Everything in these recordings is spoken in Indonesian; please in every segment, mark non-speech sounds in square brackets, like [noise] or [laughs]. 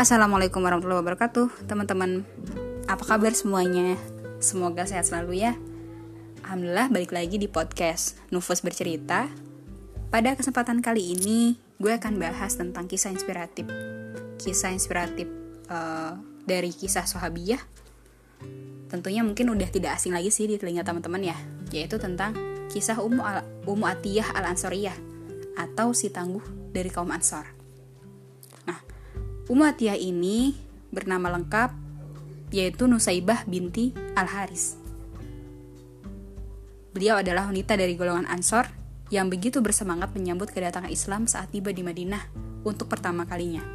Assalamualaikum warahmatullahi wabarakatuh. Teman-teman Apa kabar semuanya? Semoga sehat selalu ya. Alhamdulillah balik lagi di podcast Nufus Bercerita. Pada kesempatan kali ini Gue akan bahas tentang kisah inspiratif. Kisah inspiratif uh, Dari kisah Sohabiyah. Tentunya mungkin udah tidak asing lagi sih di telinga teman-teman ya. Yaitu tentang kisah Ummu, Al Ummu Atiyah Al-Ansoriyah Atau si tangguh dari kaum Ansor Ummu Atiyah ini bernama lengkap yaitu Nusaibah binti Al-Haris. Beliau adalah wanita dari golongan Ansor yang begitu bersemangat menyambut kedatangan Islam saat tiba di Madinah untuk pertama kalinya.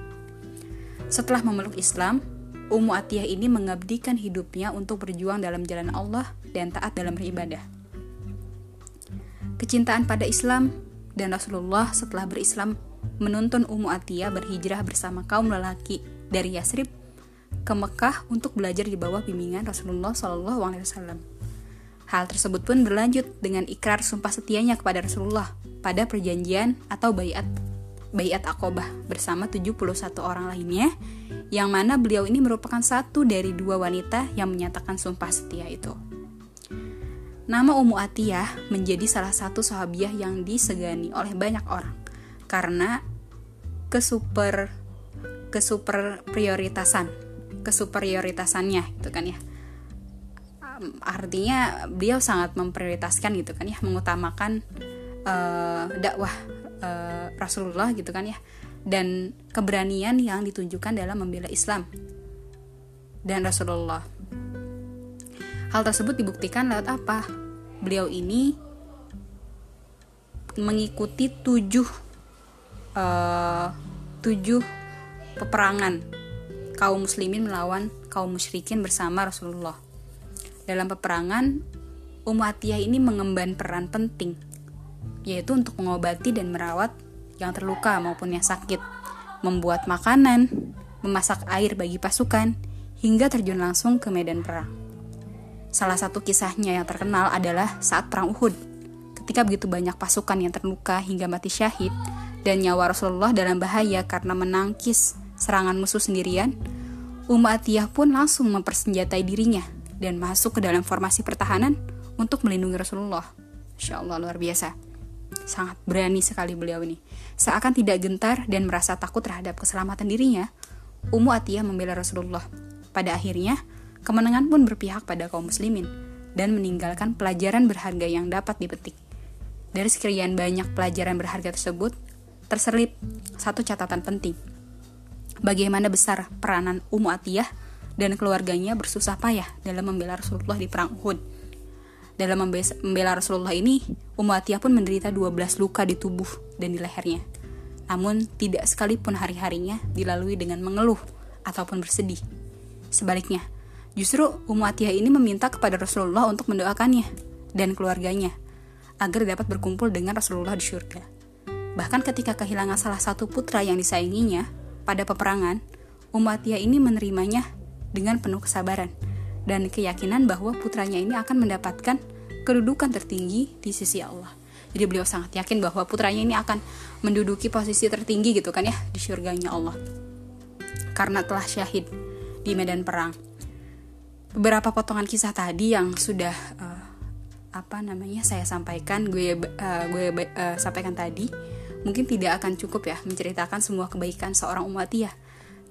Setelah memeluk Islam, Ummu Atiyah ini mengabdikan hidupnya untuk berjuang dalam jalan Allah dan taat dalam beribadah. Kecintaan pada Islam dan Rasulullah setelah berislam menuntun Ummu Atiyah berhijrah bersama kaum lelaki dari Yasrib ke Mekah untuk belajar di bawah bimbingan Rasulullah Shallallahu Alaihi Wasallam. Hal tersebut pun berlanjut dengan ikrar sumpah setianya kepada Rasulullah pada perjanjian atau bayat bayat akobah bersama 71 orang lainnya yang mana beliau ini merupakan satu dari dua wanita yang menyatakan sumpah setia itu. Nama Ummu Atiyah menjadi salah satu sahabiah yang disegani oleh banyak orang karena kesuper kesuper prioritasan kesuperioritasannya gitu kan ya. Artinya beliau sangat memprioritaskan gitu kan ya mengutamakan uh, dakwah uh, Rasulullah gitu kan ya dan keberanian yang ditunjukkan dalam membela Islam dan Rasulullah. Hal tersebut dibuktikan lewat apa? Beliau ini mengikuti tujuh uh, tujuh peperangan kaum muslimin melawan kaum musyrikin bersama Rasulullah. Dalam peperangan, Ummu Atiyah ini mengemban peran penting, yaitu untuk mengobati dan merawat yang terluka maupun yang sakit, membuat makanan, memasak air bagi pasukan, hingga terjun langsung ke medan perang. Salah satu kisahnya yang terkenal adalah saat perang Uhud. Ketika begitu banyak pasukan yang terluka hingga mati syahid, dan nyawa Rasulullah dalam bahaya karena menangkis serangan musuh sendirian, Ummu Atiyah pun langsung mempersenjatai dirinya dan masuk ke dalam formasi pertahanan untuk melindungi Rasulullah. Insya Allah luar biasa. Sangat berani sekali beliau ini. Seakan tidak gentar dan merasa takut terhadap keselamatan dirinya, Ummu Atiyah membela Rasulullah. Pada akhirnya, kemenangan pun berpihak pada kaum muslimin dan meninggalkan pelajaran berharga yang dapat dipetik. Dari sekian banyak pelajaran berharga tersebut, terselip satu catatan penting. Bagaimana besar peranan Ummu Atiyah dan keluarganya bersusah payah dalam membela Rasulullah di perang Uhud. Dalam membela Rasulullah ini, Ummu Atiyah pun menderita 12 luka di tubuh dan di lehernya. Namun, tidak sekalipun hari-harinya dilalui dengan mengeluh ataupun bersedih. Sebaliknya, justru Ummu Atiyah ini meminta kepada Rasulullah untuk mendoakannya dan keluarganya agar dapat berkumpul dengan Rasulullah di surga. Bahkan ketika kehilangan salah satu putra yang disayanginya pada peperangan, Umatiyah ini menerimanya dengan penuh kesabaran dan keyakinan bahwa putranya ini akan mendapatkan kedudukan tertinggi di sisi Allah. Jadi beliau sangat yakin bahwa putranya ini akan menduduki posisi tertinggi gitu kan ya di surganya Allah. Karena telah syahid di medan perang. Beberapa potongan kisah tadi yang sudah uh, apa namanya saya sampaikan gue uh, gue uh, sampaikan tadi mungkin tidak akan cukup ya menceritakan semua kebaikan seorang umatiyah,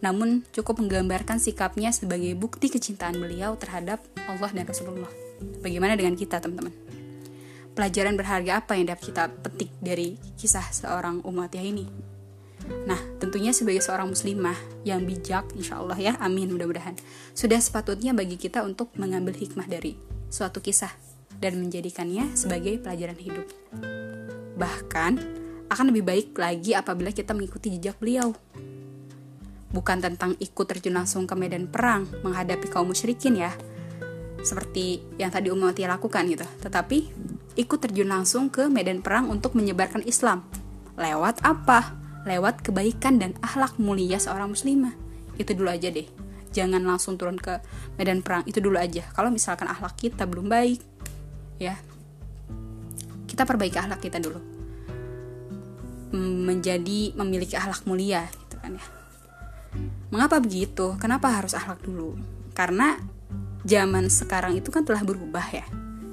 namun cukup menggambarkan sikapnya sebagai bukti kecintaan beliau terhadap Allah dan Rasulullah. Bagaimana dengan kita, teman-teman? Pelajaran berharga apa yang dapat kita petik dari kisah seorang umatiyah ini? Nah, tentunya sebagai seorang muslimah yang bijak, insya Allah ya, amin mudah-mudahan. Sudah sepatutnya bagi kita untuk mengambil hikmah dari suatu kisah dan menjadikannya sebagai pelajaran hidup. Bahkan, akan lebih baik lagi apabila kita mengikuti jejak beliau. Bukan tentang ikut terjun langsung ke medan perang menghadapi kaum musyrikin ya, seperti yang tadi Umayyah lakukan gitu. Tetapi ikut terjun langsung ke medan perang untuk menyebarkan Islam. Lewat apa? Lewat kebaikan dan akhlak mulia seorang muslimah. Itu dulu aja deh. Jangan langsung turun ke medan perang. Itu dulu aja. Kalau misalkan akhlak kita belum baik, ya kita perbaiki akhlak kita dulu menjadi memiliki akhlak mulia gitu kan ya Mengapa begitu? Kenapa harus akhlak dulu? Karena zaman sekarang itu kan telah berubah ya.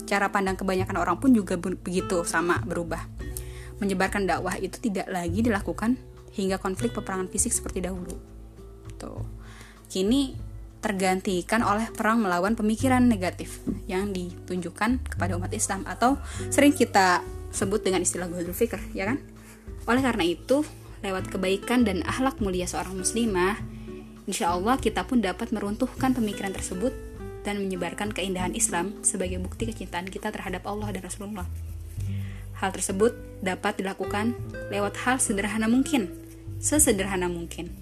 Cara pandang kebanyakan orang pun juga begitu sama berubah. Menyebarkan dakwah itu tidak lagi dilakukan hingga konflik peperangan fisik seperti dahulu. Tuh. Kini tergantikan oleh perang melawan pemikiran negatif yang ditunjukkan kepada umat Islam atau sering kita sebut dengan istilah Ghazul Fikr, ya kan? Oleh karena itu, lewat kebaikan dan akhlak mulia seorang muslimah, Insya Allah kita pun dapat meruntuhkan pemikiran tersebut dan menyebarkan keindahan Islam sebagai bukti kecintaan kita terhadap Allah dan Rasulullah. Hal tersebut dapat dilakukan lewat hal sederhana mungkin, sesederhana mungkin,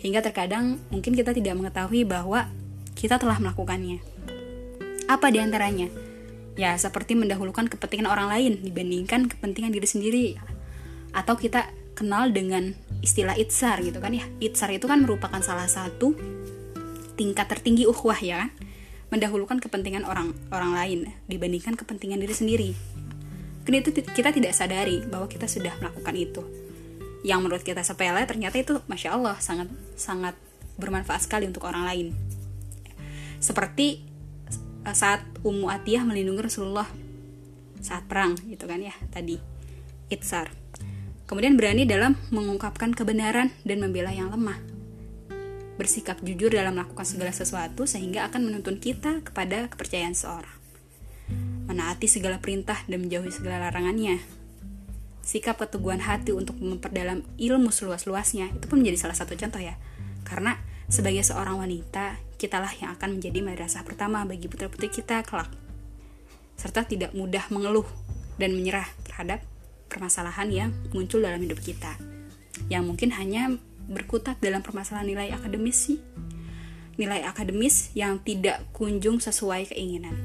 hingga terkadang mungkin kita tidak mengetahui bahwa kita telah melakukannya. Apa di antaranya? Ya, seperti mendahulukan kepentingan orang lain dibandingkan kepentingan diri sendiri, atau kita kenal dengan istilah itsar gitu kan ya. Itsar itu kan merupakan salah satu tingkat tertinggi uhwah ya. Kan mendahulukan kepentingan orang orang lain dibandingkan kepentingan diri sendiri. Kan itu kita tidak sadari bahwa kita sudah melakukan itu. Yang menurut kita sepele ternyata itu masya Allah sangat sangat bermanfaat sekali untuk orang lain. Seperti saat Ummu Atiyah melindungi Rasulullah saat perang gitu kan ya tadi itsar Kemudian berani dalam mengungkapkan kebenaran dan membela yang lemah. Bersikap jujur dalam melakukan segala sesuatu sehingga akan menuntun kita kepada kepercayaan seorang. Menaati segala perintah dan menjauhi segala larangannya. Sikap keteguhan hati untuk memperdalam ilmu seluas-luasnya itu pun menjadi salah satu contoh ya. Karena sebagai seorang wanita, kitalah yang akan menjadi madrasah pertama bagi putra-putri kita kelak. Serta tidak mudah mengeluh dan menyerah terhadap permasalahan yang muncul dalam hidup kita. Yang mungkin hanya berkutat dalam permasalahan nilai akademis sih. Nilai akademis yang tidak kunjung sesuai keinginan.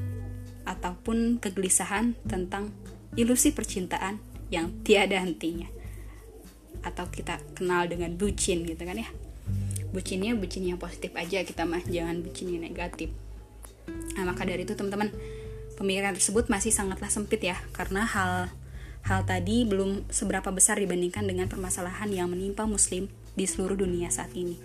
Ataupun kegelisahan tentang ilusi percintaan yang tiada hentinya. Atau kita kenal dengan bucin gitu kan ya. Bucinnya bucin yang positif aja kita mah jangan bucin yang negatif. Nah maka dari itu teman-teman pemikiran tersebut masih sangatlah sempit ya. Karena hal Hal tadi belum seberapa besar dibandingkan dengan permasalahan yang menimpa muslim di seluruh dunia saat ini.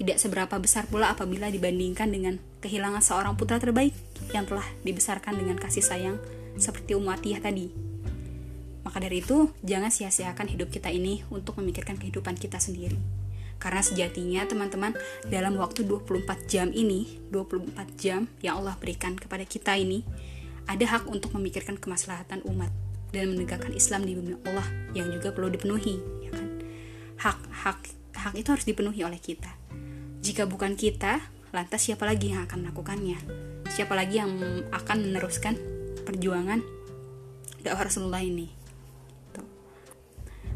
Tidak seberapa besar pula apabila dibandingkan dengan kehilangan seorang putra terbaik yang telah dibesarkan dengan kasih sayang seperti Umatiyah tadi. Maka dari itu, jangan sia-siakan hidup kita ini untuk memikirkan kehidupan kita sendiri. Karena sejatinya teman-teman, dalam waktu 24 jam ini, 24 jam yang Allah berikan kepada kita ini, ada hak untuk memikirkan kemaslahatan umat dan menegakkan Islam di bumi Allah yang juga perlu dipenuhi ya kan? Hak hak hak itu harus dipenuhi oleh kita. Jika bukan kita lantas siapa lagi yang akan melakukannya? Siapa lagi yang akan meneruskan perjuangan dakwah Rasulullah ini? Tuh.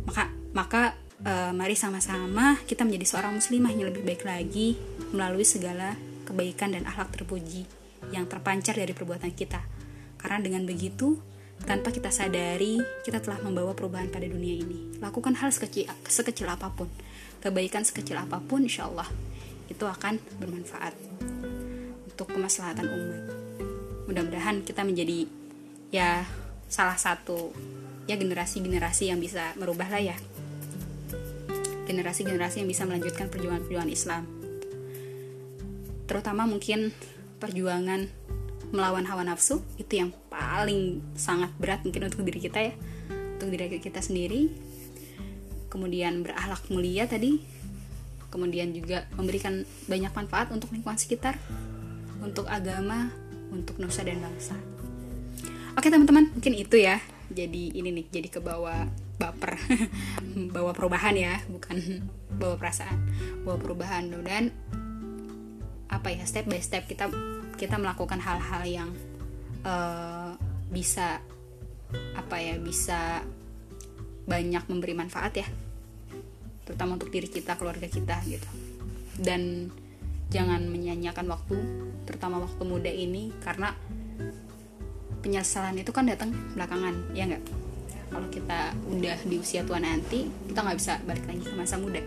maka maka e, mari sama-sama kita menjadi seorang muslimah yang lebih baik lagi melalui segala kebaikan dan akhlak terpuji yang terpancar dari perbuatan kita. Karena dengan begitu tanpa kita sadari, kita telah membawa perubahan pada dunia ini. Lakukan hal sekecil, sekecil apa pun, kebaikan sekecil apa pun, insya Allah itu akan bermanfaat untuk kemaslahatan umat. Mudah-mudahan kita menjadi ya salah satu ya generasi-generasi yang bisa merubah lah ya. Generasi-generasi yang bisa melanjutkan perjuangan-perjuangan Islam. Terutama mungkin perjuangan melawan hawa nafsu itu yang paling sangat berat mungkin untuk diri kita ya. Untuk diri kita sendiri. Kemudian berakhlak mulia tadi. Kemudian juga memberikan banyak manfaat untuk lingkungan sekitar. Untuk agama untuk nusa dan bangsa. Oke teman-teman mungkin itu ya. Jadi ini nih jadi kebawa baper. [laughs] Bawa perubahan ya bukan bawa perasaan. Bawa perubahan. Dan apa ya step by step kita kita melakukan hal-hal yang uh, bisa apa ya bisa banyak memberi manfaat ya. Terutama untuk diri kita keluarga kita gitu. Dan jangan menyanyiakan waktu terutama waktu muda ini karena penyesalan itu kan datang belakangan ya nggak? Kalau kita udah di usia tua nanti kita nggak bisa balik lagi ke masa muda.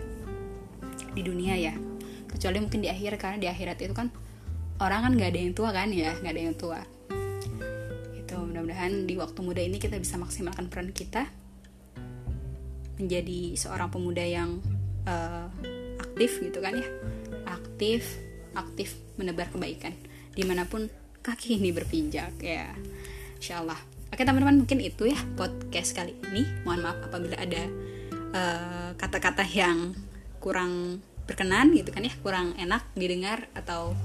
Di dunia ya. Kecuali mungkin di akhir karena di akhirat itu kan orang kan nggak ada yang tua kan ya nggak ada yang tua mudah-mudahan di waktu muda ini kita bisa maksimalkan peran kita menjadi seorang pemuda yang uh, aktif gitu kan ya. Aktif aktif menebar kebaikan di mana pun kaki ini berpijak ya. Insya Allah Oke teman-teman mungkin itu ya podcast kali ini. Mohon maaf apabila ada eh, kata-kata uh, yang kurang berkenan gitu kan ya Kurang enak didengar atau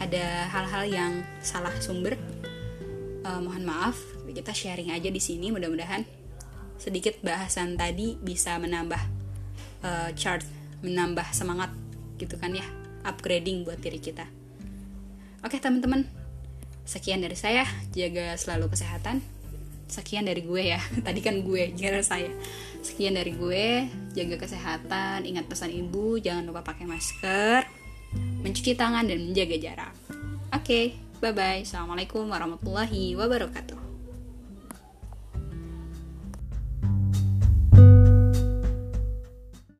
ada hal-hal yang salah sumber uh, Mohon maaf kita sharing aja di sini. Mudah-mudahan sedikit bahasan tadi bisa menambah uh, chart menambah semangat gitu kan ya upgrading buat diri kita. Oke teman-teman. Sekian dari saya. Jaga selalu kesehatan. Sekian dari gue ya. [laughs] Tadi kan gue jangan saya. Sekian dari gue. Jaga kesehatan. Ingat pesan ibu jangan lupa pakai masker mencuci tangan dan menjaga jarak. Oke. bye bye assalamualaikum warahmatullahi wabarakatuh